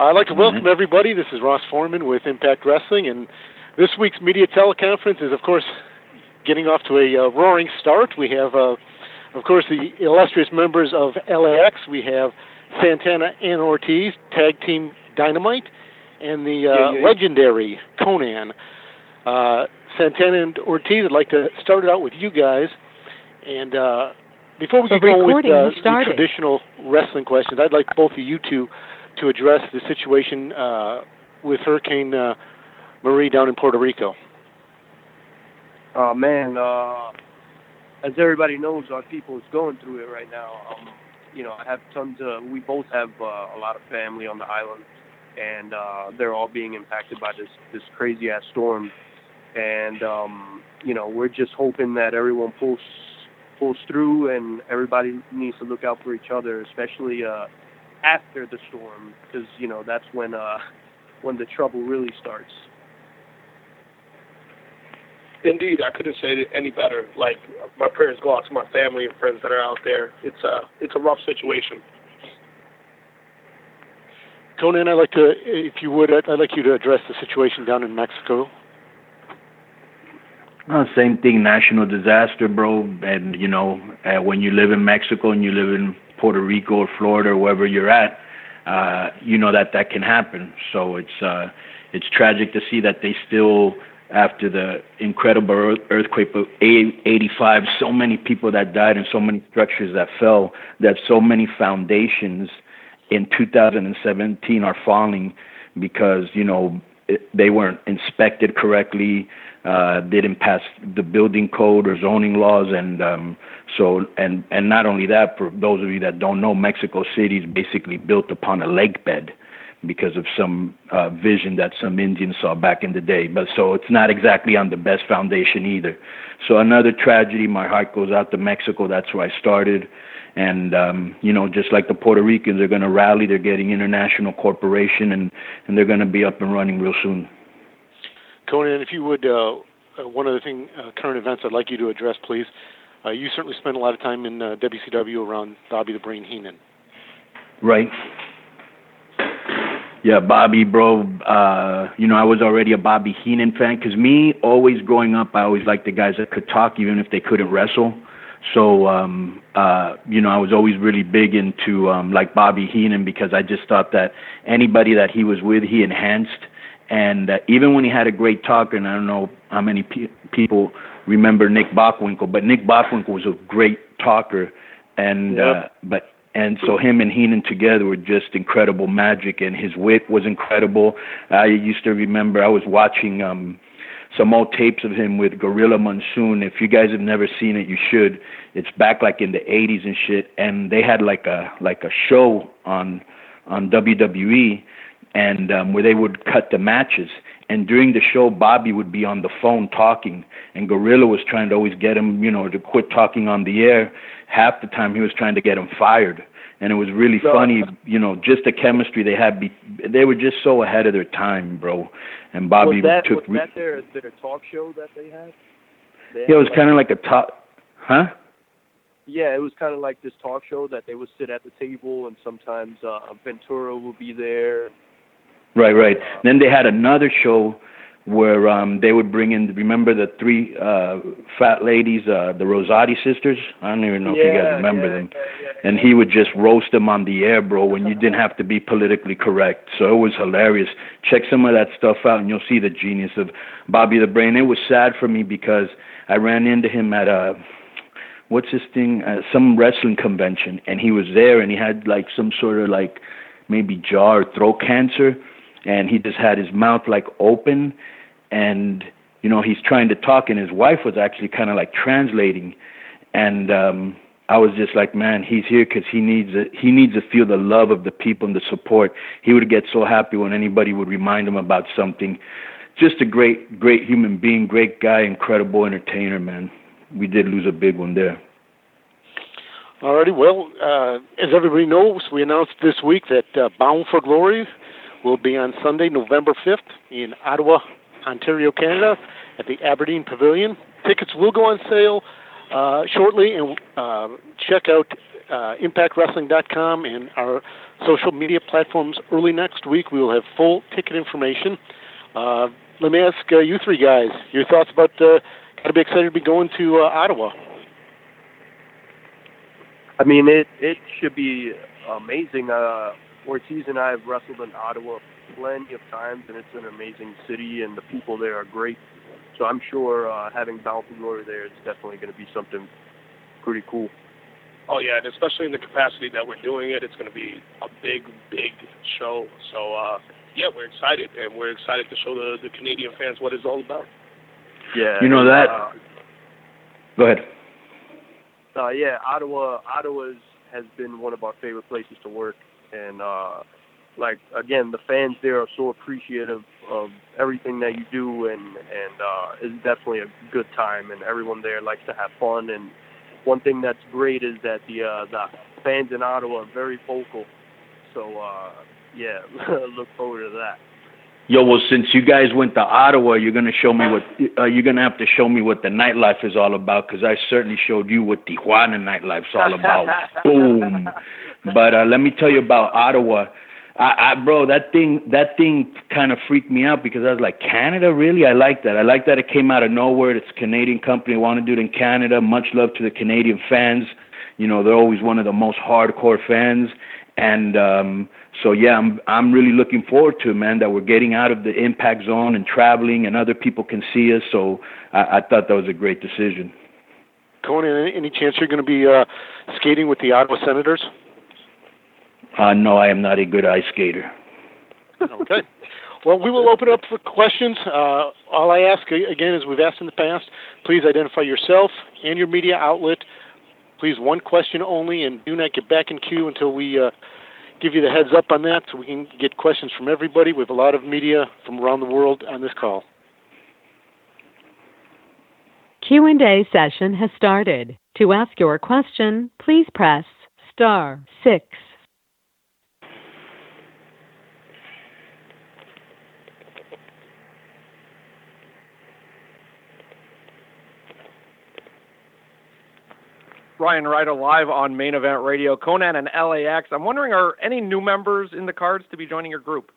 I'd like to welcome mm-hmm. everybody. This is Ross Forman with Impact Wrestling, and this week's media teleconference is, of course, getting off to a uh, roaring start. We have, uh, of course, the illustrious members of LAX. We have Santana and Ortiz, Tag Team Dynamite, and the uh, yeah, yeah, yeah. legendary Konnan. Uh, Santana and Ortiz, I'd like to start it out with you guys. And uh, before we get going with uh, the traditional wrestling questions, I'd like both of you two to address the situation uh, with Hurricane uh, Maria down in Puerto Rico. Oh man, uh, as everybody knows, our people is going through it right now. Um, you know, I have tons of. We both have uh, a lot of family on the island, and uh, they're all being impacted by this this crazy ass storm. And um, you know, we're just hoping that everyone pulls pulls through, and everybody needs to look out for each other, especially uh, after the storm, because you know that's when uh, when the trouble really starts. Indeed, I couldn't say it any better. Like my prayers go out to my family and friends that are out there. It's a it's a rough situation. Konnan, I'd like to, if you would, I'd like you to address the situation down in Mexico. Uh, same thing, national disaster, bro. And you know, uh, when you live in Mexico and you live in Puerto Rico or Florida or wherever you're at, uh, you know that that can happen. So it's uh, it's tragic to see that they still, after the incredible earthquake of '85, so many people that died and so many structures that fell, that so many foundations in 2017 are falling because you know they weren't inspected correctly uh, didn't pass the building code or zoning laws, and um, so and and not only that, for those of you that don't know, Mexico City is basically built upon a lake bed because of some uh, vision that some Indians saw back in the day. But so it's not exactly on the best foundation either. So another tragedy. My heart goes out to Mexico. That's where I started. And um, you know, just like the Puerto Ricans, they're going to rally. They're getting international corporation, and and they're going to be up and running real soon. Konnan, if you would, uh, uh, one other thing, uh, current events I'd like you to address, please. You certainly spent a lot of time in WCW around Bobby the Brain Heenan. Right. Yeah, Bobby, bro. Uh, you know, I was already a Bobby Heenan fan because me, always growing up, I always liked the guys that could talk even if they couldn't wrestle. So, um, uh, you know, I was always really big into um, like Bobby Heenan because I just thought that anybody that he was with, he enhanced and uh, even when he had a great talker, and I don't know how many pe- people remember Nick Bockwinkel, but Nick Bockwinkel was a great talker, and yep. uh, but and so him and Heenan together were just incredible magic, and his wit was incredible. I used to remember I was watching um some old tapes of him with Gorilla Monsoon. If you guys have never seen it, you should. It's back like in the 80s and shit, and they had like a like a show on on WWE and um, where they would cut the matches. And during the show, Bobby would be on the phone talking, and Gorilla was trying to always get him, you know, to quit talking on the air. Half the time, he was trying to get him fired, and it was really so, funny, you know, just the chemistry they had. Be- they were just so ahead of their time, bro. And Bobby was that, took. Was that their their talk show that they had? They yeah, it was kind of like a talk, huh? yeah, it was kind of like this talk show that they would sit at the table, and sometimes uh, Ventura would be there, Right, right. Then they had another show where um they would bring in remember the three uh fat ladies uh the Rosati sisters? I don't even know yeah, if you guys remember yeah, them. yeah, and he would just roast them on the air bro when you didn't have to be politically correct. So it was hilarious. Check some of that stuff out and you'll see the genius of Bobby the Brain. It was sad for me because I ran into him at a what's this thing uh, some wrestling convention and he was there and he had like some sort of like maybe jaw or throat cancer and he just had his mouth like open and you know he's trying to talk and his wife was actually kind of like translating and um I was just like, man, he's here because he needs it. He needs to feel the love of the people and the support. He would get so happy when anybody would remind him about something. Just a great, great human being, great guy, incredible entertainer, man. We did lose a big one there. Alrighty, well, uh, as everybody knows, we announced this week that uh, Bound for Glory will be on Sunday, November 5th in Ottawa, Ontario, Canada, at the Aberdeen Pavilion. Tickets will go on sale uh, shortly, and uh, check out uh, ImpactWrestling.com and our social media platforms early next week. We will have full ticket information. Uh, let me ask uh, you three guys your thoughts about. Uh, got to be excited to be going to uh, Ottawa. I mean, it it should be amazing. Uh, Ortiz and I have wrestled in Ottawa plenty of times, and it's an amazing city, and the people there are great. So I'm sure uh, having Bound for Glory there is definitely going to be something pretty cool. Oh yeah, and especially in the capacity that we're doing it, it's going to be a big, big show. So uh, yeah, we're excited, and we're excited to show the the Canadian fans what it's all about. Yeah, You know that. Uh, Go ahead. uh, yeah, Ottawa. Ottawa's has been one of our favorite places to work, and uh, like again, the fans there are so appreciative of everything that you do, and and uh, it's definitely a good time, and everyone there likes to have fun. And one thing that's great is that the uh, the fans in Ottawa are very vocal. So uh, yeah, look forward to that. Yo, well, since you guys went to Ottawa, you're gonna show me what uh, you're gonna have to show me what the nightlife is all about, because I certainly showed you what Tijuana nightlife's all about. Boom. But uh, let me tell you about Ottawa. I, I, bro, that thing, that thing kind of freaked me out because I was like, Canada, really? I like that. I like that it came out of nowhere. It's a Canadian company. Want to do it in Canada. Much love to the Canadian fans. You know, they're always one of the most hardcore fans. And um, so, yeah, I'm I'm really looking forward to it, man. That we're getting out of the impact zone and traveling, and other people can see us. So, I, I thought that was a great decision. Konnan, any, any chance you're going to be uh, skating with the Ottawa Senators? Uh, no, I am not a good ice skater. okay. Well, we will open up for questions. Uh, all I ask, again, as we've asked in the past, please identify yourself and your media outlet. Please, one question only, and do not get back in queue until we uh, give you the heads up on that so we can get questions from everybody. We have a lot of media from around the world on this call. Q&A session has started. To ask your question, please press star 6. Ryan Ryder live on Main Event Radio, Konnan and LAX. I'm wondering, are any new members in the cards to be joining your group?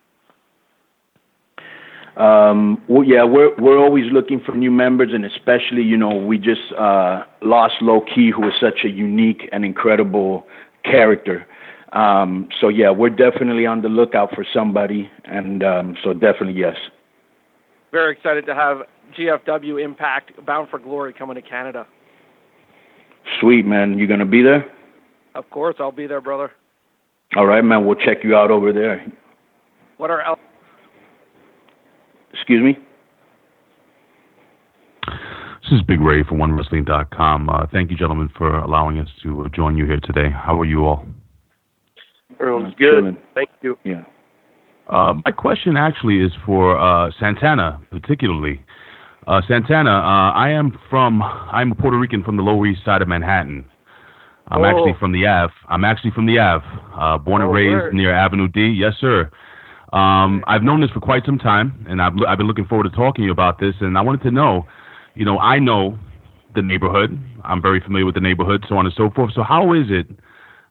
Um, well, yeah, we're we're always looking for new members, and especially, you know, we just uh, lost Low Ki, who was such a unique and incredible character. Um, so yeah, we're definitely on the lookout for somebody, and um, so definitely yes. Very excited to have GFW Impact Bound for Glory coming to Canada. Sweet man, you gonna be there? Of course, I'll be there, brother. All right, man. We'll check you out over there. What are L- Excuse me. This is Big Ray from OneWrestling.com. Uh, thank you, gentlemen, for allowing us to uh, join you here today. How are you all? Everyone's good. chilling. Thank you. Yeah. Uh, my question actually is for uh, Santana, particularly. Uh, Santana, uh, I am from, I'm a Puerto Rican from the Lower East Side of Manhattan. I'm Oh. actually from the Ave. I'm actually from the Ave, uh, born and Oh, raised word. near Avenue D. Yes, sir. Um, I've known this for quite some time, and I've, I've been looking forward to talking to you about this. And I wanted to know, you know, I know the neighborhood. I'm very familiar with the neighborhood, so on and so forth. So how is it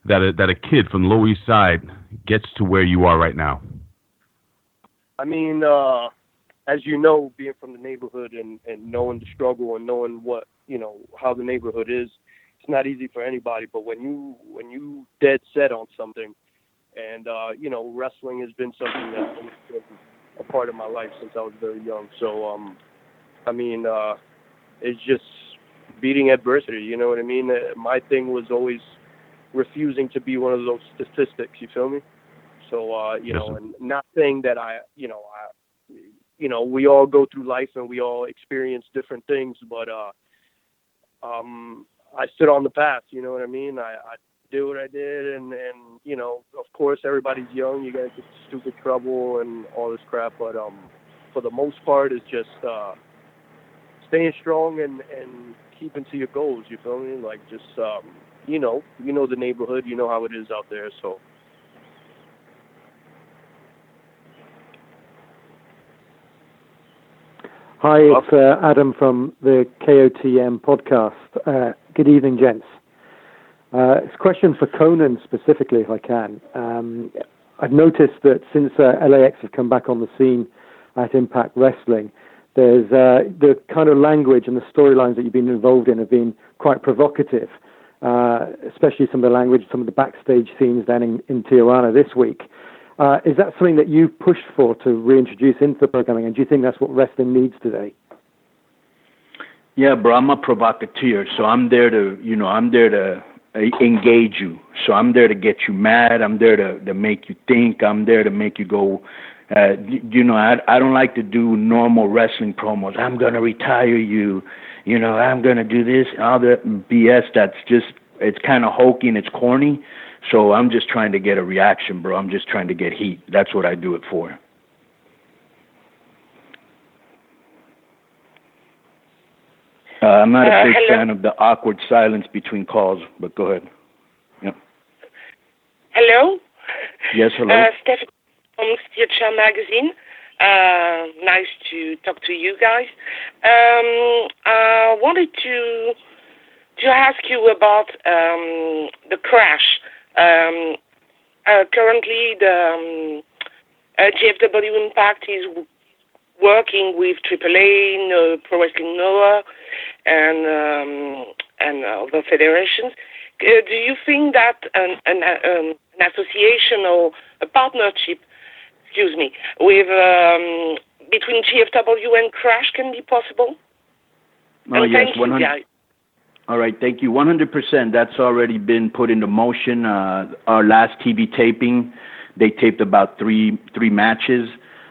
that a, that a kid from the Lower East Side gets to where you are right now? I mean, uh, as you know, being from the neighborhood and, and knowing the struggle and knowing what you know how the neighborhood is, it's not easy for anybody. But when you when you dead set on something, and uh, you know, wrestling has been something that's been a part of my life since I was very young. So, um, I mean, uh, it's just beating adversity. You know what I mean? Uh, My thing was always refusing to be one of those statistics. You feel me? So, uh, you know, and not saying that I, you know, I, you know, we all go through life and we all experience different things, but uh, um, I stood on the path. You know what I mean? I, I did what I did, and and you know, of course, everybody's young. You guys get stupid trouble and all this crap, but um, for the most part, it's just uh, staying strong and and keeping to your goals. You feel me? Like just um, you know, you know the neighborhood. You know how it is out there. So Hi, it's uh, Adam from the KOTM podcast. Uh, good evening, gents. Uh, it's a question for Konnan specifically, if I can. Um, I've noticed that since uh, LAX have come back on the scene at Impact Wrestling, there's uh, the kind of language and the storylines that you've been involved in have been quite provocative, uh, especially some of the language, some of the backstage scenes down in, in Tijuana this week. Uh, is that something that you've pushed for to reintroduce into the programming, and do you think that's what wrestling needs today? Yeah, bro, I'm a provocateur, so I'm there to, you know, I'm there to engage you. So I'm there to get you mad. I'm there to to make you think. I'm there to make you go. Uh, you know, I I don't like to do normal wrestling promos. I'm gonna retire you. You know, I'm gonna do this. All the BS. That's just it's kind of hokey and it's corny. So I'm just trying to get a reaction, bro. I'm just trying to get heat. That's what I do it for. Uh, I'm not a Uh, big fan of the awkward silence between calls, but go ahead. Yep. Hello? Yes, hello. Uh, Stephanie from Future Magazine. Uh, nice to talk to you guys. Um, I wanted to to ask you about um, the crash. Um, uh, currently, the um, uh, GFW Impact is w- working with AAA, no, Pro Wrestling Noah, and um, and other federations. Uh, do you think that an, an, um, an association or a partnership, excuse me, with um, between GFW and Crash can be possible? Oh, and yes, 100 guys. All right, thank you. 100%. That's already been put into motion. Uh, our last TV taping, they taped about three three matches.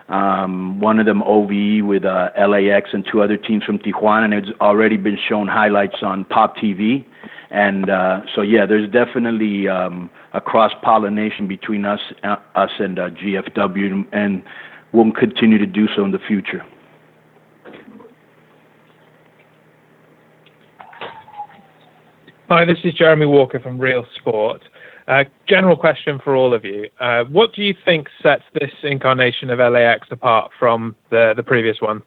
Um, one of them OVE with uh, LAX and two other teams from Tijuana, and it's already been shown highlights on Pop TV. And uh, so, yeah, there's definitely um, a cross pollination between us, uh, us and uh, GFW, and we'll continue to do so in the future. Hi, this is Jeremy Walker from Real Sport. Uh, general question for all of you. Uh, what do you think sets this incarnation of LAX apart from the, the previous one?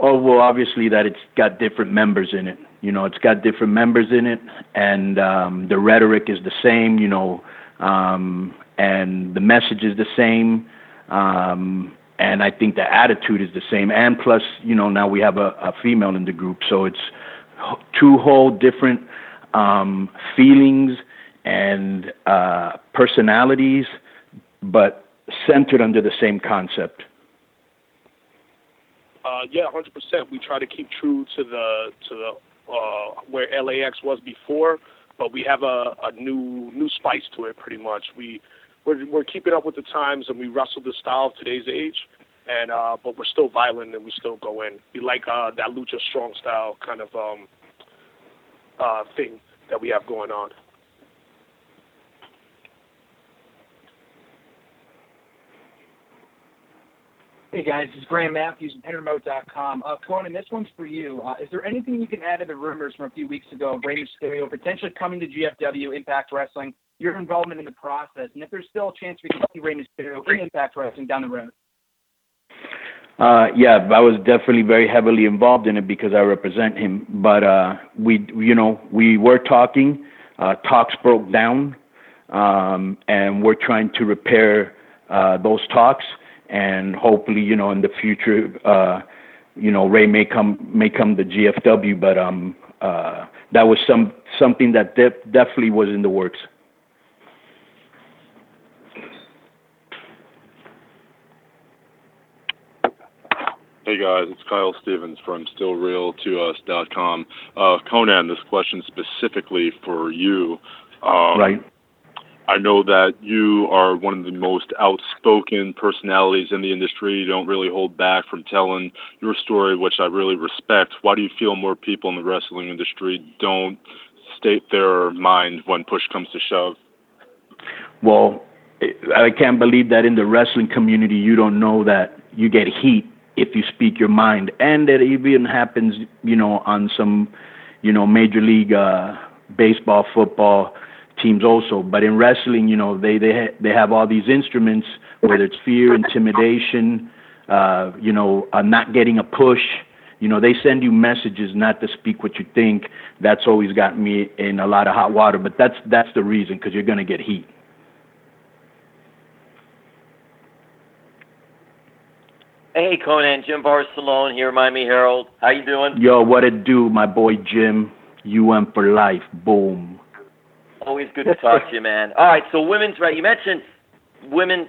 Oh well, obviously that it's got different members in it. You know, it's got different members in it, and um, the rhetoric is the same. You know, um, and the message is the same, um, and I think the attitude is the same. And plus, you know, now we have a, a female in the group, so it's two whole different um, feelings and uh, personalities, but centered under the same concept. Uh, yeah, hundred percent. We try to keep true to the to the uh, where LAX was before, but we have a, a new new spice to it. Pretty much, we we're we're keeping up with the times, and we wrestle the style of today's age. And uh, but we're still violent, and we still go in. We like uh, that lucha strong style kind of um, uh, thing that we have going on. Hey guys, is Graham Matthews from Interremote.com. Uh, Konnan, this one's for you. Uh, is there anything you can add to the rumors from a few weeks ago of Rey Mysterio potentially coming to GFW Impact Wrestling, your involvement in the process, and if there's still a chance we can see Rey Mysterio in Impact Wrestling down the road? Uh, yeah, I was definitely very heavily involved in it because I represent him. But uh, we, you know, we were talking. Uh, talks broke down, um, and we're trying to repair uh, those talks. And hopefully, you know, in the future, uh, you know, Rey may come may come to GFW. But um, uh, that was some something that def- definitely was in the works. Hey guys, it's Kyle Stevens from StillReal2Us.com. Uh, Konnan, this question specifically for you. Um, right. I know that you are one of the most outspoken personalities in the industry. You don't really hold back from telling your story, which I really respect. Why do you feel more people in the wrestling industry don't state their mind when push comes to shove? Well, I can't believe that in the wrestling community you don't know that you get heat if you speak your mind, and that even happens, you know, on some, you know, major league uh, baseball, football teams also. But in wrestling, you know, they they ha- they have all these instruments, whether it's fear, intimidation, uh, you know, uh, not getting a push, You know, they send you messages not to speak what you think. That's always got me in a lot of hot water. But that's that's the reason because you're gonna get heat. Hey Konnan, Jim Varsallone here, Miami Herald. How you doing? Yo, what it do, my boy Jim? UM for life. Boom. Always good to talk to you, man. All right, so women's right. You mentioned women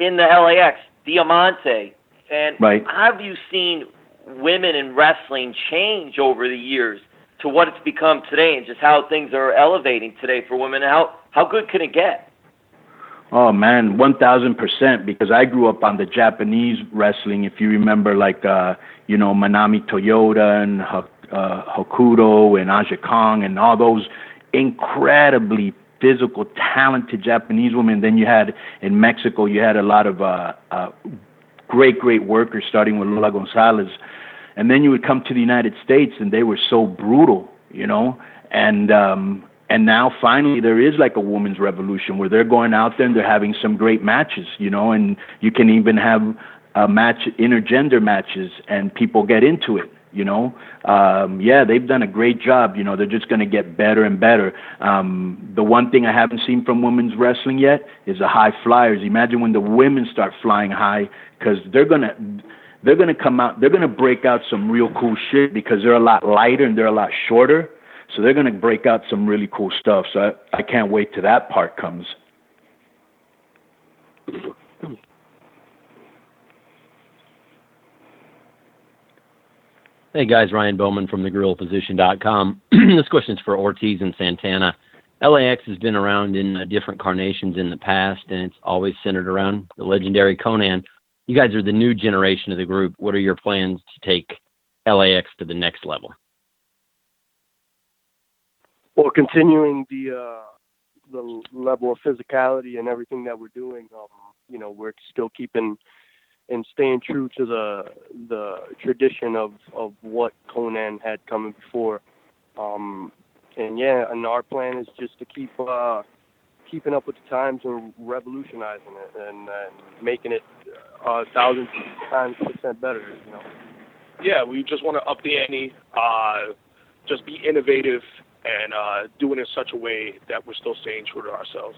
in the LAX, Diamante, and Right. have you seen women in wrestling change over the years to what it's become today, and just how things are elevating today for women? How how good can it get? Oh man, one thousand percent. Because I grew up on the Japanese wrestling. If you remember, like uh, you know Manami Toyota and uh, Hokuto and Aja Kong and all those incredibly physical, talented Japanese women. Then you had in Mexico, you had a lot of uh, uh, great, great workers, starting with Lola Gonzalez. And then you would come to the United States, and they were so brutal, you know. And um, and now finally there is like a women's revolution where they're going out there and they're having some great matches, you know. And you can even have a match, intergender matches, and people get into it. You know, um, yeah, they've done a great job. You know, they're just going to get better and better. Um, the one thing I haven't seen from women's wrestling yet is the high flyers. Imagine when the women start flying high, because they're gonna they're gonna come out. They're gonna break out some real cool shit because they're a lot lighter and they're a lot shorter. So they're gonna break out some really cool stuff. So I, I can't wait till that part comes. Hey guys, Ryan Bowman from thegorillaposition.com. this question is for Ortiz and Santana. LAX has been around in uh, different carnations in the past, and it's always centered around the legendary Konnan. You guys are the new generation of the group. What are your plans to take LAX to the next level? Well, continuing the uh, the level of physicality and everything that we're doing, um, you know, we're still keeping and staying true to the the tradition of of what Konnan had coming before. Um, and yeah, and our plan is just to keep uh, keeping up with the times and revolutionizing it and, and making it uh, a thousand times percent better. You know. Yeah, we just want to up the ante, uh, just be innovative and uh, do it in such a way that we're still staying true to ourselves.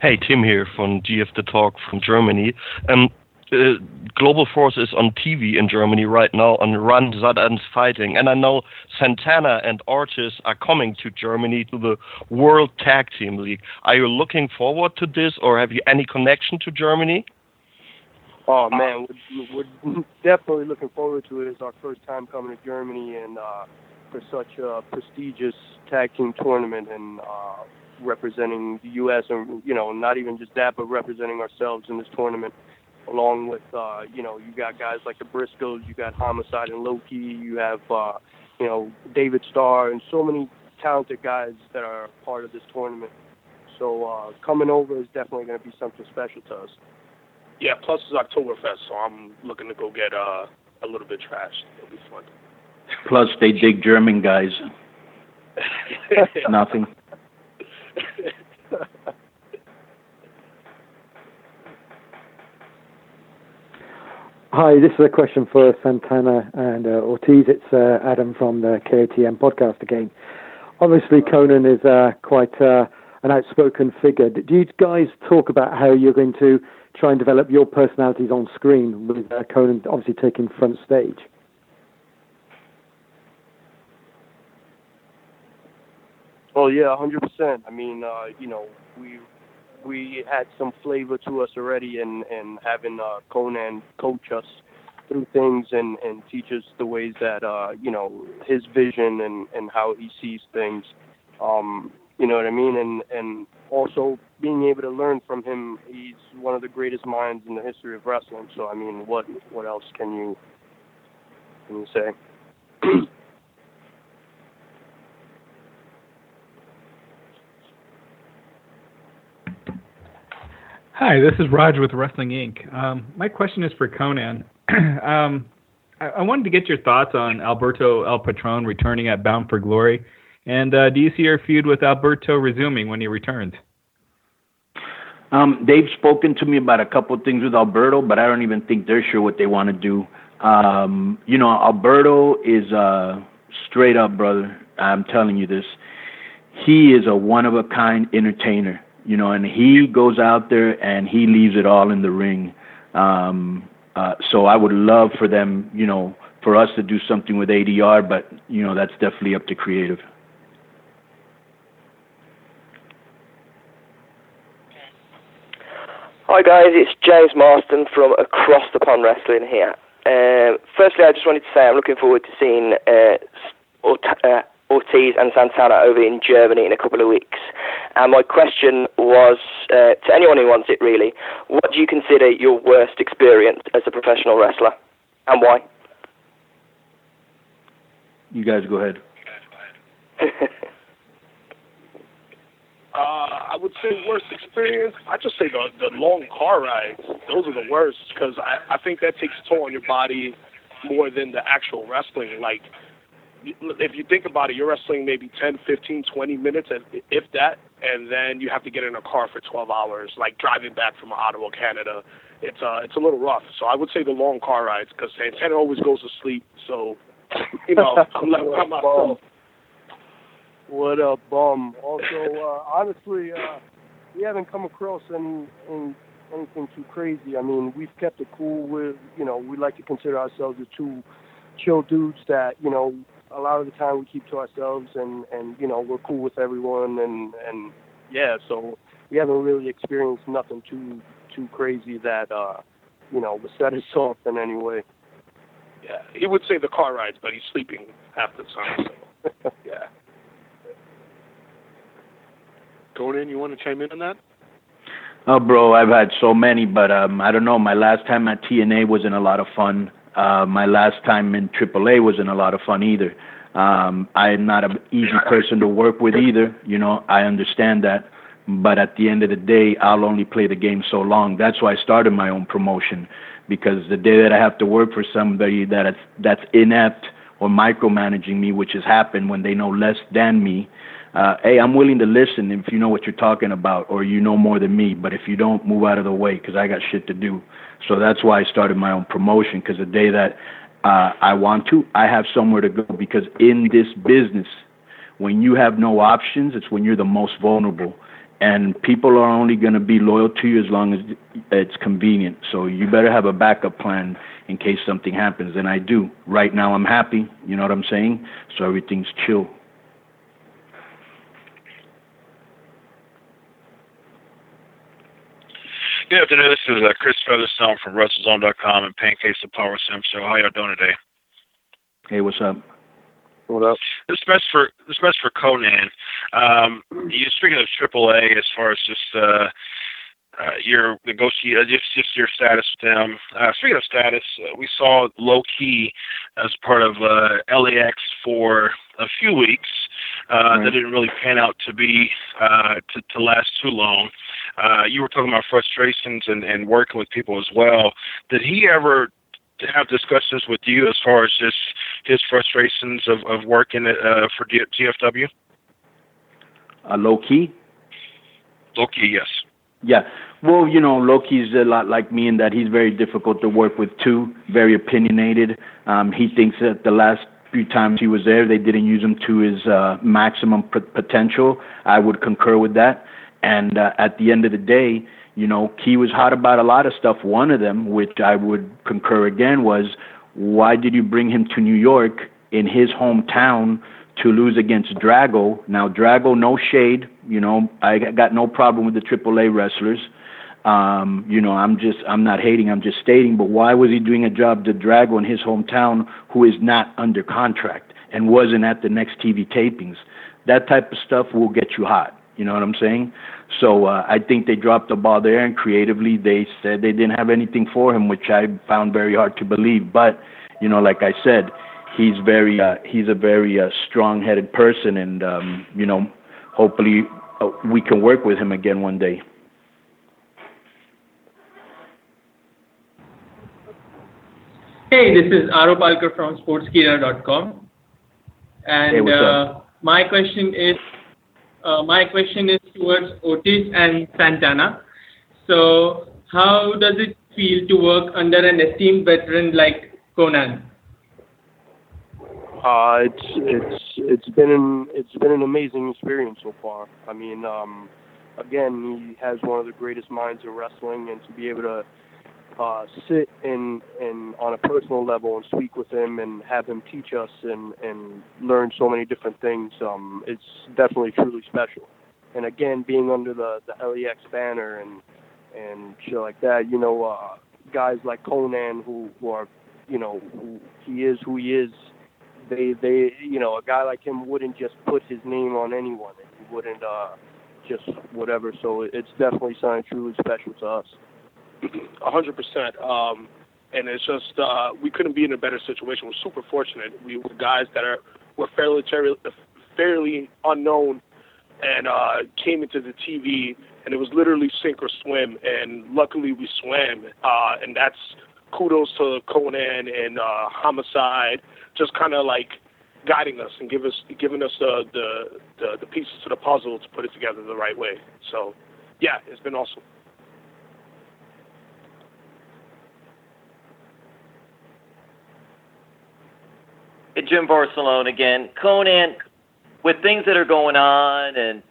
Hey, Tim here from GF The Talk from Germany. Um, uh, Global Force is on TV in Germany right now on Run Satan's Fighting, and I know Santana and Ortiz are coming to Germany to the World Tag Team League. Are you looking forward to this, or have you any connection to Germany? Oh man, we're, we're definitely looking forward to it. It's our first time coming to Germany and uh, for such a prestigious tag team tournament and uh, representing the U.S. and you know not even just that, but representing ourselves in this tournament. Along with uh, you know you got guys like the Briscoes, you got Homicide and Low Ki, you have uh, you know David Starr and so many talented guys that are part of this tournament. So uh, coming over is definitely going to be something special to us. Yeah, plus it's Oktoberfest, so I'm looking to go get uh, a little bit trashed. It'll be fun. Plus, they dig German guys. Nothing. Hi, this is a question for Santana and uh, Ortiz. It's uh, Adam from the KOTM podcast again. Obviously, Konnan is uh, quite uh, an outspoken figure. Do you guys talk about how you're going to try and develop your personalities on screen with uh, Konnan obviously taking front stage? Oh yeah, hundred percent. I mean, uh, you know, we we had some flavor to us already, and and having uh, Konnan coach us through things and and teach us the ways that uh, you know his vision and and how he sees things. Um, you know what I mean? And and also being able to learn from him. He's one of the greatest minds in the history of wrestling. So I mean, what what else can you can you say? Hi, this is Raj with Wrestling Inc. Um, my question is for Konnan. um, I, I wanted to get your thoughts on Alberto El Patron returning at Bound for Glory, and uh, do you see your feud with Alberto resuming when he returns? Um, they've spoken to me about a couple of things with Alberto, but I don't even think they're sure what they want to do. Um, you know, Alberto is uh, straight up, brother. I'm telling you this. He is a one of a kind entertainer, you know, and he goes out there and he leaves it all in the ring. Um, uh, so I would love for them, you know, for us to do something with ADR, but you know, that's definitely up to creative. Hi guys, it's James Marston from Across the Pond Wrestling here. Um, firstly, I just wanted to say I'm looking forward to seeing uh, Ort- uh, Ortiz and Santana over in Germany in a couple of weeks. And my question was uh, to anyone who wants it really: What do you consider your worst experience as a professional wrestler, and why? You guys go ahead. Uh, I would say worst experience. I just say the the long car rides. Those are the worst because I I think that takes a toll on your body more than the actual wrestling. Like if you think about it, you're wrestling maybe 10, 15, 20 minutes, if that, and then you have to get in a car for 12 hours, like driving back from Ottawa, Canada. It's uh, it's a little rough. So I would say the long car rides because Santana always goes to sleep. So, you know, I'm left by myself. What a bum. Also, uh, honestly, uh, we haven't come across any, any anything too crazy. I mean, we've kept it cool. With you know, we like to consider ourselves the two chill dudes that you know a lot of the time we keep to ourselves and and you know we're cool with everyone and and yeah. So we haven't really experienced nothing too too crazy that uh you know would set us off in any way. Yeah, he would say the car rides, but he's sleeping half the time. So. yeah. Konnan, you want to chime in on that? Oh, bro, I've had so many, but um, I don't know. My last time at TNA wasn't a lot of fun. Uh, my last time in AAA wasn't a lot of fun either. Um, I'm not an easy person to work with either. You know, I understand that. But at the end of the day, I'll only play the game so long. That's why I started my own promotion, because the day that I have to work for somebody that is, that's inept or micromanaging me, which has happened when they know less than me, uh, hey, I'm willing to listen if you know what you're talking about or you know more than me. But if you don't, move out of the way because I got shit to do. So that's why I started my own promotion because the day that uh, I want to, I have somewhere to go. Because in this business, when you have no options, it's when you're the most vulnerable. And people are only going to be loyal to you as long as it's convenient. So you better have a backup plan in case something happens. And I do. Right now, I'm happy. You know what I'm saying? So everything's chill. Good afternoon. This is uh, Chris Featherstone from WrestleZone.com and Pancakes the Power Sim Show. How y'all doing today? Hey, what's up? What up? This best for this best for Konnan. Um, you speaking of AAA as far as just uh, uh, your negotiate, uh, just just your status with them. Uh, speaking of status, uh, we saw Low Ki as part of uh, LAX for a few weeks. Uh, Mm-hmm. That didn't really pan out to be uh, to, to last too long. Uh, you were talking about frustrations and, and working with people as well. Did he ever have discussions with you as far as just his frustrations of, of working uh, for D- GFW? Uh, Low Ki? Low Ki, yes. Yeah. Well, you know, Low Ki's a lot like me in that he's very difficult to work with too, very opinionated. Um, he thinks that the last few times he was there, they didn't use him to his uh, maximum p- potential. I would concur with that. And uh, at the end of the day, you know, Ki was hot about a lot of stuff. One of them, which I would concur again, was why did you bring him to New York in his hometown to lose against Drago? Now, Drago, no shade. You know, I got no problem with the AAA wrestlers. Um, you know, I'm just, I'm not hating, I'm just stating, but why was he doing a job to Drago in his hometown who is not under contract and wasn't at the next TV tapings? That type of stuff will get you hot. You know what I'm saying? So uh, I think they dropped the ball there, and creatively they said they didn't have anything for him, which I found very hard to believe. But you know, like I said, he's very uh, he's a very uh, strong-headed person, and um, you know, hopefully uh, we can work with him again one day. Hey, this is Arop Alkar from Sportskeeda.com, and Hey, uh, my question is uh, my question is towards Ortiz and Santana. So, how does it feel to work under an esteemed veteran like Konnan? Uh, it's it's it's been an it's been an amazing experience so far. I mean, um, again, he has one of the greatest minds in wrestling, and to be able to uh, sit and and on a personal level and speak with him and have him teach us and and learn so many different things, um, it's definitely truly special. And again, being under the the LAX banner and and shit like that, you know, uh, guys like Konnan who who are, you know, who he is who he is they they you know a guy like him wouldn't just put his name on anyone he wouldn't uh just whatever so it's definitely something truly special to us A hundred percent. Um, and it's just uh, we couldn't be in a better situation. We're super fortunate. We were guys that are were fairly fairly unknown, and uh, came into the TV, and it was literally sink or swim. And luckily, we swam, uh, and that's kudos to Konnan and uh, Homicide, just kind of like guiding us and give us giving us the, the the the pieces to the puzzle to put it together the right way. So, yeah, it's been awesome. Jim Varsallone again. Konnan, with things that are going on and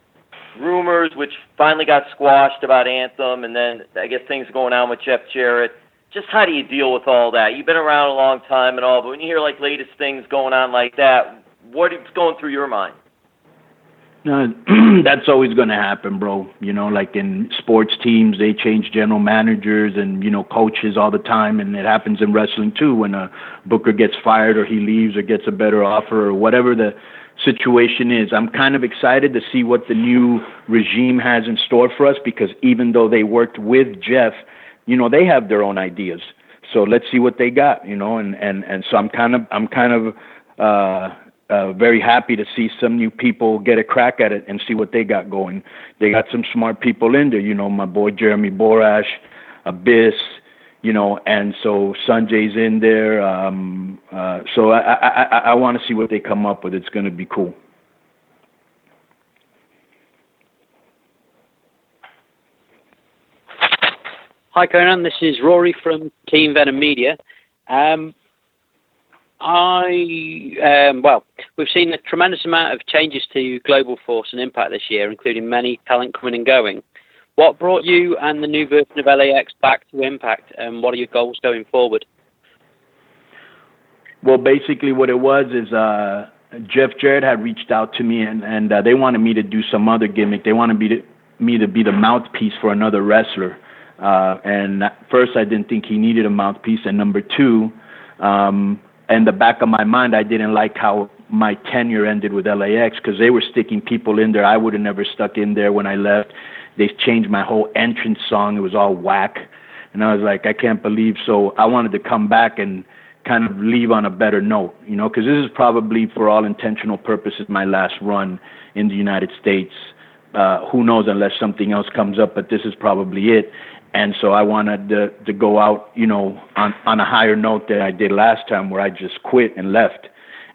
rumors which finally got squashed about Anthem, and then I guess things going on with Jeff Jarrett. Just how do you deal with all that? You've been around a long time and all, but when you hear like latest things going on like that, what is going through your mind? No, that's always going to happen, bro. You know, like in sports teams, they change general managers and you know coaches all the time, and it happens in wrestling too. When a booker gets fired or he leaves or gets a better offer or whatever the situation is, I'm kind of excited to see what the new regime has in store for us because even though they worked with Jeff, you know, they have their own ideas. So let's see what they got, you know, and and and so I'm kind of I'm kind of uh uh, very happy to see some new people get a crack at it and see what they got going. They got some smart people in there, you know, my boy Jeremy Borash, Abyss, you know, and so Sonjay's in there. Um, uh, so I, I, I, I want to see what they come up with. It's going to be cool. Hi, Konnan. This is Rory from Team Venom Media. Um, I um, well, we've seen a tremendous amount of changes to Global Force and Impact this year, including many talent coming and going. What brought you and the new version of LAX back to Impact, and what are your goals going forward? Well, basically, what it was is uh, Jeff Jarrett had reached out to me, and and uh, they wanted me to do some other gimmick. They wanted me to me to be the mouthpiece for another wrestler. Uh, and first, I didn't think he needed a mouthpiece, and number two. Um, in the back of my mind, I didn't like how my tenure ended with LAX because they were sticking people in there. I would have never stuck in there when I left. They changed my whole entrance song. It was all whack. And I was like, I can't believe. So I wanted to come back and kind of leave on a better note, you know, because this is probably, for all intentional purposes, my last run in the United States. Uh, who knows unless something else comes up, but this is probably it and so I wanted to, to go out, you know, on on a higher note than I did last time, where I just quit and left.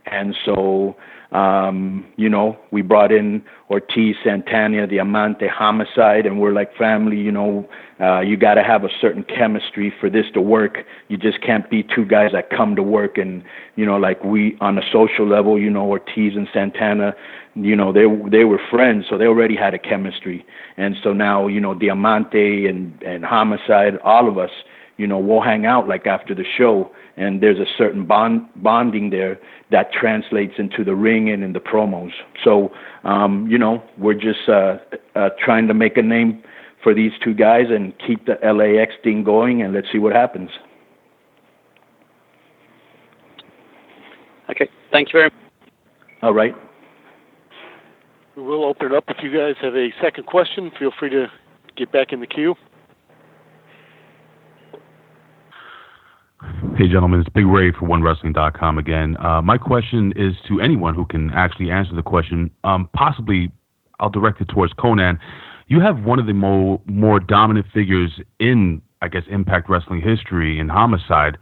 And so, um, you know, we brought in Ortiz, Santana, Diamante Homicide, and we're like family. You know, uh, you got to have a certain chemistry for this to work. You just can't be two guys that come to work and, you know, like we on a social level. You know, Ortiz and Santana, you know, they they were friends, so they already had a chemistry. And so now, you know, Diamante and and Homicide, all of us, you know, we'll hang out like after the show, and there's a certain bond bonding there that translates into the ring and in the promos. So, um, you know, we're just uh, uh, trying to make a name for these two guys and keep the LAX thing going, and let's see what happens. Okay, thank you very much. All right. We will open it up. If you guys have a second question, feel free to get back in the queue. Hey, gentlemen, it's Big Ray for OneWrestling.com again. Uh, my question is to anyone who can actually answer the question. Um, possibly, I'll direct it towards Konnan. You have one of the more more dominant figures in, I guess, Impact Wrestling history in Homicide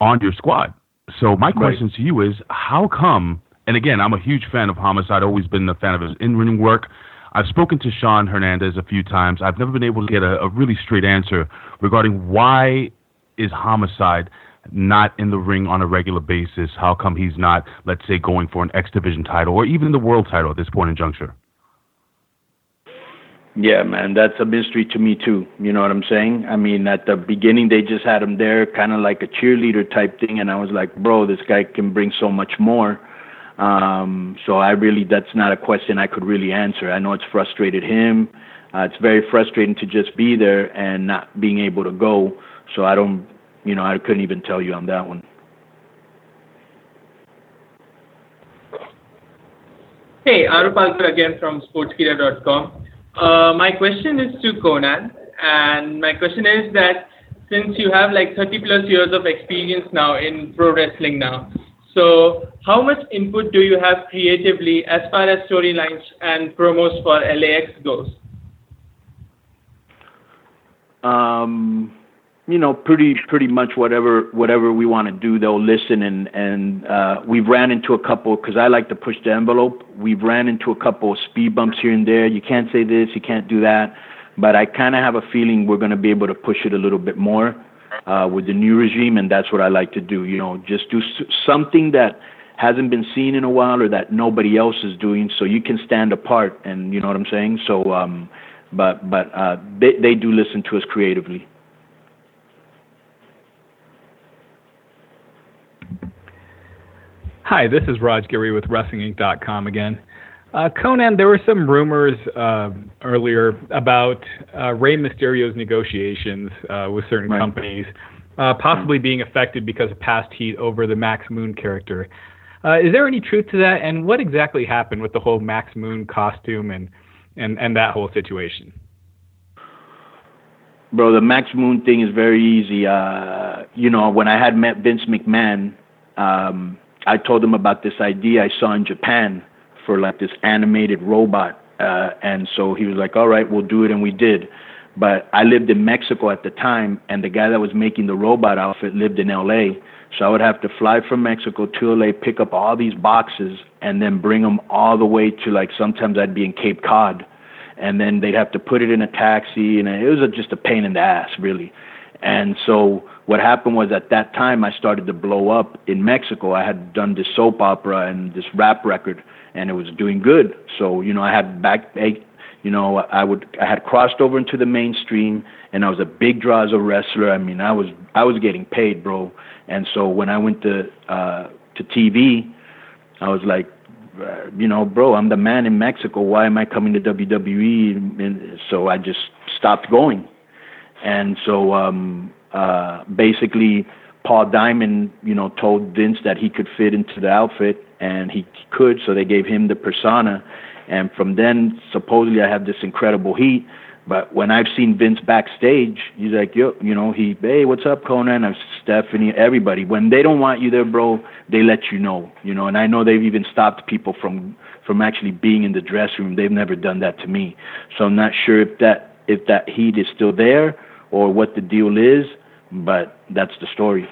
on your squad. So my question right. to you is, how come and again, I'm a huge fan of Homicide. Always been a fan of his in-ring work. I've spoken to Shawn Hernandez a few times. I've never been able to get a, a really straight answer regarding why is homicide not in the ring on a regular basis? How come he's not, let's say, going for an X Division title or even the world title at this point in juncture? Yeah, man, that's a mystery to me too. You know what I'm saying? I mean, at the beginning they just had him there, kind of like a cheerleader type thing, and I was like, bro, this guy can bring so much more. Um, so I really, that's not a question I could really answer. I know it's frustrated him. Uh, it's very frustrating to just be there and not being able to go. So I don't, you know, I couldn't even tell you on that one. Hey, Arupalkar again from Sportskeeda.com. Uh, my question is to Konnan, and my question is that since you have like 30 plus years of experience now in pro wrestling now, so how much input do you have creatively as far as storylines and promos for LAX goes? Um, you know, pretty pretty much whatever whatever we want to do, they'll listen. And and uh, we've ran into a couple because I like to push the envelope. We've ran into a couple of speed bumps here and there. You can't say this, you can't do that. But I kind of have a feeling we're going to be able to push it a little bit more uh, with the new regime, and that's what I like to do. You know, just do something that hasn't been seen in a while or that nobody else is doing, so you can stand apart. And you know what I'm saying? So, um, but but uh, they they do listen to us creatively. Hi, this is Raj Giri with WrestlingInc.com again. Uh, Konnan, there were some rumors uh, earlier about uh, Rey Mysterio's negotiations uh, with certain companies uh, possibly being affected because of past heat over the Max Moon character. Uh, is there any truth to that? And what exactly happened with the whole Max Moon costume and, and, and that whole situation? Bro, the Max Moon thing is very easy. Uh, you know, when I had met Vince McMahon, um, I told him about this idea I saw in Japan for like this animated robot. Uh, and so he was like, all right, we'll do it. And we did. But I lived in Mexico at the time, and the guy that was making the robot outfit lived in LA. So I would have to fly from Mexico to LA, pick up all these boxes, and then bring them all the way to like sometimes I'd be in Cape Cod. And then they'd have to put it in a taxi, and it was a, just a pain in the ass, really. And so what happened was at that time I started to blow up in Mexico. I had done this soap opera and this rap record, and it was doing good. So you know I had back, you know I would I had crossed over into the mainstream, and I was a big draw as a wrestler. I mean I was I was getting paid, bro. And so when I went to uh, to TV, I was like, you know, bro, I'm the man in Mexico. Why am I coming to WWE? And so I just stopped going. And so um, uh, basically, Paul Diamond, you know, told Vince that he could fit into the outfit, and he could. So they gave him the persona. And from then, supposedly, I have this incredible heat. But when I've seen Vince backstage, he's like, yo, you know, he, hey, what's up, Konnan? I'm Stephanie, everybody. When they don't want you there, bro, they let you know, you know. And I know they've even stopped people from from actually being in the dressing room. They've never done that to me. So I'm not sure if that if that heat is still there or what the deal is, but that's the story.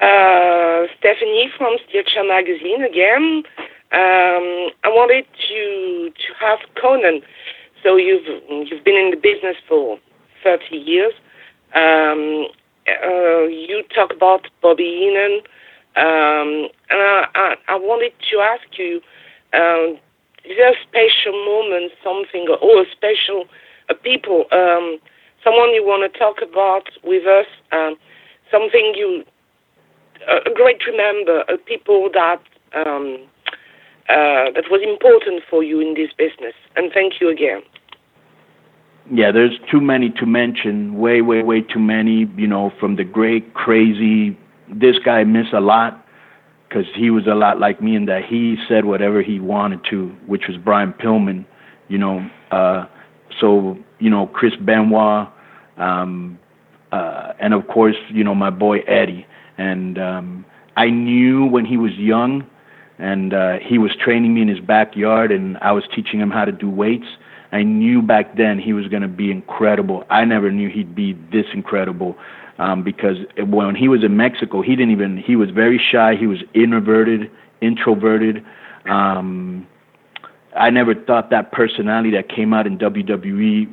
Uh, Stephanie from Stitcher Magazine again. Um, I wanted to to have Konnan. So you've you've been in the business for 30 years. Um, uh, you talk about Bobby Heenan, um, and I, I, I wanted to ask you: um, Is there a special moment, something, or a special uh, people, um, someone you want to talk about with us? Um, something you a great remember, uh, people that um, uh, that was important for you in this business. And thank you again. Yeah, there's too many to mention. Way, way, way too many. You know, from the great, crazy. This guy missed a lot because he was a lot like me in that he said whatever he wanted to, which was Brian Pillman. You know, uh, so you know Chris Benoit, um, uh, and of course you know my boy Eddie. And um, I knew when he was young, and uh, he was training me in his backyard, and I was teaching him how to do weights. I knew back then he was going to be incredible. I never knew he'd be this incredible um, because when he was in Mexico, he didn't even, he was very shy. He was introverted, introverted. Um, I never thought that personality that came out in WWE.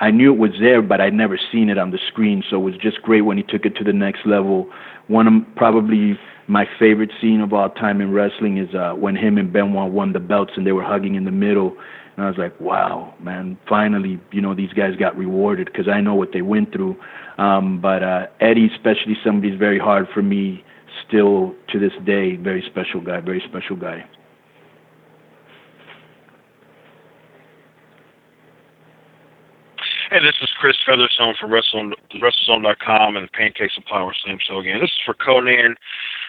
I knew it was there, but I'd never seen it on the screen. So it was just great when he took it to the next level. One of probably my favorite scene of all time in wrestling is uh, when him and Benoit won the belts and they were hugging in the middle. And I was like, wow, man, finally, you know, these guys got rewarded because I know what they went through. Um, but uh, Eddie, especially somebody's very hard for me still to this day. Very special guy, very special guy. Hey, this is Chris Featherstone from Wrestle, WrestleZone.com and Pancakes and Powerslam Show again. This is for Konnan.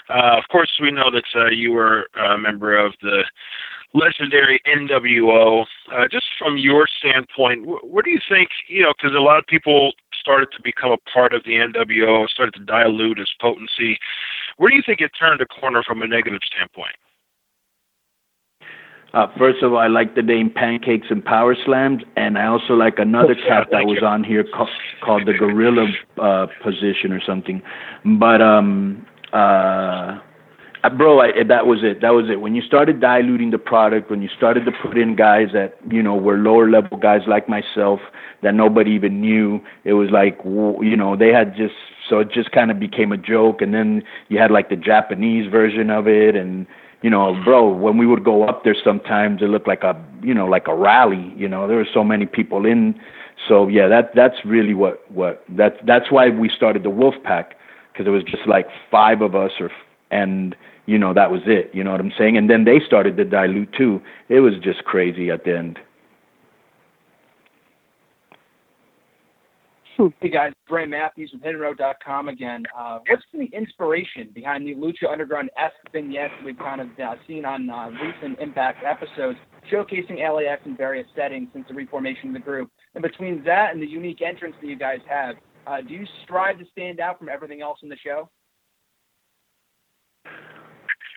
Uh, of course, we know that uh, you were a member of the legendary NWO. Uh, just from your standpoint, wh- what do you think? You know, because a lot of people started to become a part of the NWO, started to dilute its potency. Where do you think it turned a corner from a negative standpoint? Uh, first of all, I like the name Pancakes and Power Slams, and I also like another cat that was on here called, called the Gorilla uh, Position or something. But um, uh, bro, I, eh, that was it. That was it. When you started diluting the product, when you started to put in guys that you know were lower level guys like myself that nobody even knew, it was like you know they had just so it just kind of became a joke. And then you had like the Japanese version of it, and you know, bro, when we would go up there, sometimes it looked like a you know like a rally. You know, there were so many people in. So yeah, that that's really what what that's that's why we started the Wolf Pack because it was just like five of us or and you know, that was it. You know what I'm saying? And then they started to dilute too. It was just crazy at the end. Hey guys, Brian Matthews from HiddenRoad.com again. Uh, what's the inspiration behind the Lucha Underground esque vignettes we've kind of uh, seen on uh, recent Impact episodes, showcasing LAX in various settings since the reformation of the group? And between that and the unique entrance that you guys have, uh, do you strive to stand out from everything else in the show?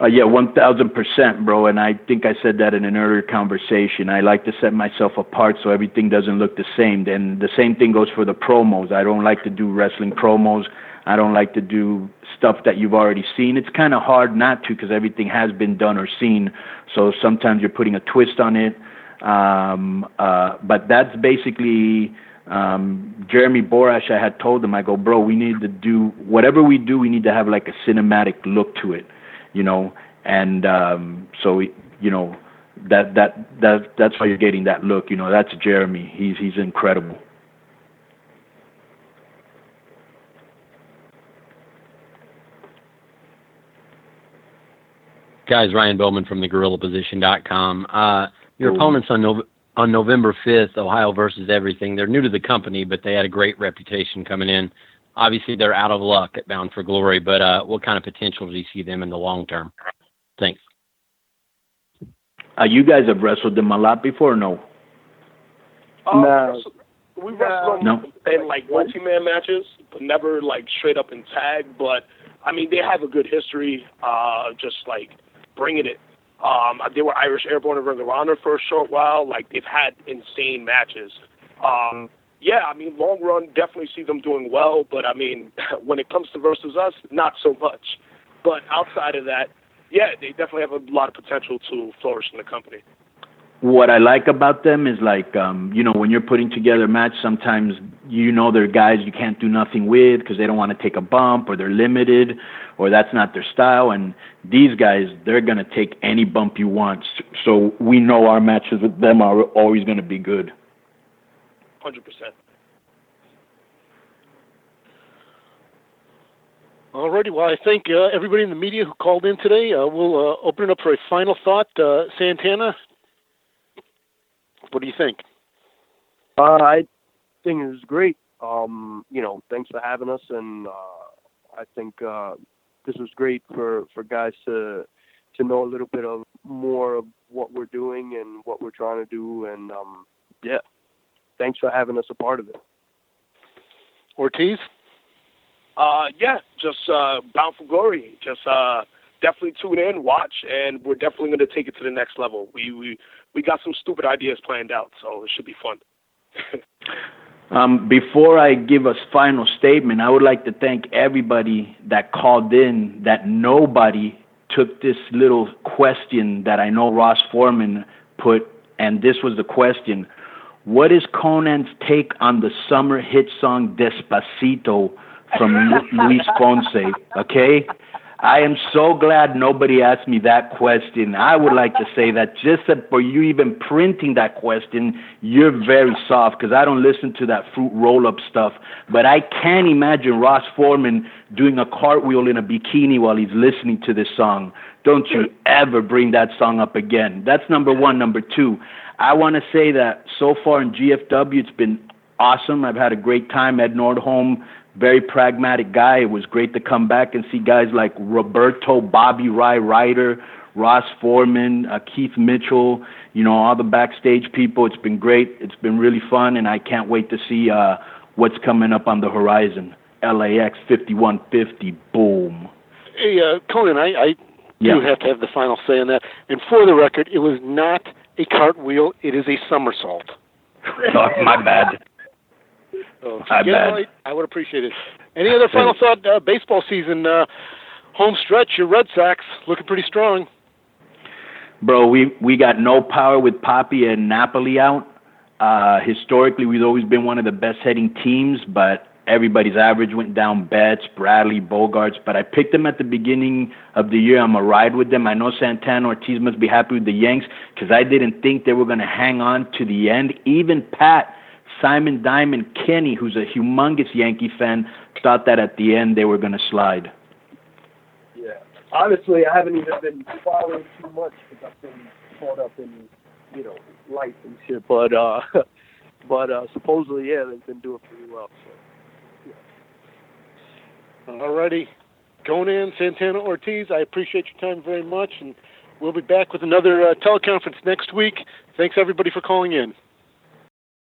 Uh, yeah, one thousand percent, bro. And I think I said that in an earlier conversation. I like to set myself apart so everything doesn't look the same. And the same thing goes for the promos. I don't like to do wrestling promos. I don't like to do stuff that you've already seen. It's kind of hard not to because everything has been done or seen. So sometimes you're putting a twist on it. Um, uh, but that's basically um, Jeremy Borash. I had told him, I go, bro, we need to do whatever we do. We need to have like a cinematic look to it you know, and um, so you know that that that that's why you're getting that look. You know, that's Jeremy. He's he's incredible. Guys, Ryan Bowman from the GorillaPosition.com. Uh, your Ooh. opponents on Nov- on November 5th, Ohio versus Everything. They're new to the company, but they had a great reputation coming in obviously they're out of luck at Bound for Glory, but uh, what kind of potential do you see them in the long term? Thanks. Uh, you guys have wrestled them a lot before, no? Uh, No. We wrestled No. them in like multi-man matches, but never like straight up in tag. But I mean, they have a good history. Uh, just like bringing it. Um, they were Irish Airborne and Ring of Honor for a short while. Like they've had insane matches. Um, yeah, I mean, long run, definitely see them doing well. But I mean, when it comes to versus us, not so much. But outside of that, yeah, they definitely have a lot of potential to flourish in the company. What I like about them is like, um, you know, when you're putting together a match, sometimes you know they're guys you can't do nothing with because they don't want to take a bump or they're limited or that's not their style. And these guys, they're going to take any bump you want. So we know our matches with them are always going to be good. Hundred percent. Alrighty, well, I thank uh, everybody in the media who called in today. Uh, we'll uh, open it up for a final thought. Uh, Santana, what do you think? Uh, I think it was great. Um, you know, thanks for having us, and uh, I think this was great for for guys to to know a little bit of more of what we're doing and what we're trying to do, and um, yeah, thanks for having us a part of it. Ortiz? Uh, yeah, just uh, bound for glory. Just uh, definitely tune in, watch, and we're definitely going to take it to the next level. We we we got some stupid ideas planned out, so it should be fun. Um, before I give a final statement, I would like to thank everybody that called in that nobody took this little question that I know Ross Forman put, and this was the question: What is Konnan's take on the summer hit song "Despacito" from Luis Fonsi? Okay. I am so glad nobody asked me that question. I would like to say that just for you even printing that question, you're very soft because I don't listen to that fruit roll up stuff. But I can't imagine Ross Forman doing a cartwheel in a bikini while he's listening to this song. Don't you ever bring that song up again. That's number one. Number two, I want to say that so far in GFW, it's been awesome. I've had a great time. Ed Nordholm very pragmatic guy. It was great to come back and see guys like Roberto, Bobby Rye Ryder, Ross Forman, uh, Keith Mitchell, you know, all the backstage people. It's been great. It's been really fun, and I can't wait to see uh, what's coming up on the horizon. LAX 5150, boom. Hey, uh, Konnan, I, I Yeah. do have to have the final say on that. And for the record, it was not a cartwheel; it is a somersault. Oh, my bad. So get it right, I would appreciate it. Any other final thought? Uh, baseball season, uh, home stretch. Your Red Sox looking pretty strong. Bro, we we got no power with Papi and Napoli out. Uh, historically, we've always been one of the best hitting teams, but everybody's average went down. Betts, Bradley, Bogaerts, but I picked them at the beginning of the year. I'm a ride with them. I know Santana Ortiz must be happy with the Yanks because I didn't think they were going to hang on to the end. Even Pat, Simon Diamond, Kenny, who's a humongous Yankee fan, thought that at the end they were going to slide. Yeah. Honestly, I haven't even been following too much because I've been caught up in, you know, life and shit. But uh, but uh, supposedly, yeah, they've been doing pretty well. So. yeah. Alrighty, Konnan Santana Ortiz. I appreciate your time very much, and we'll be back with another uh, teleconference next week. Thanks everybody for calling in.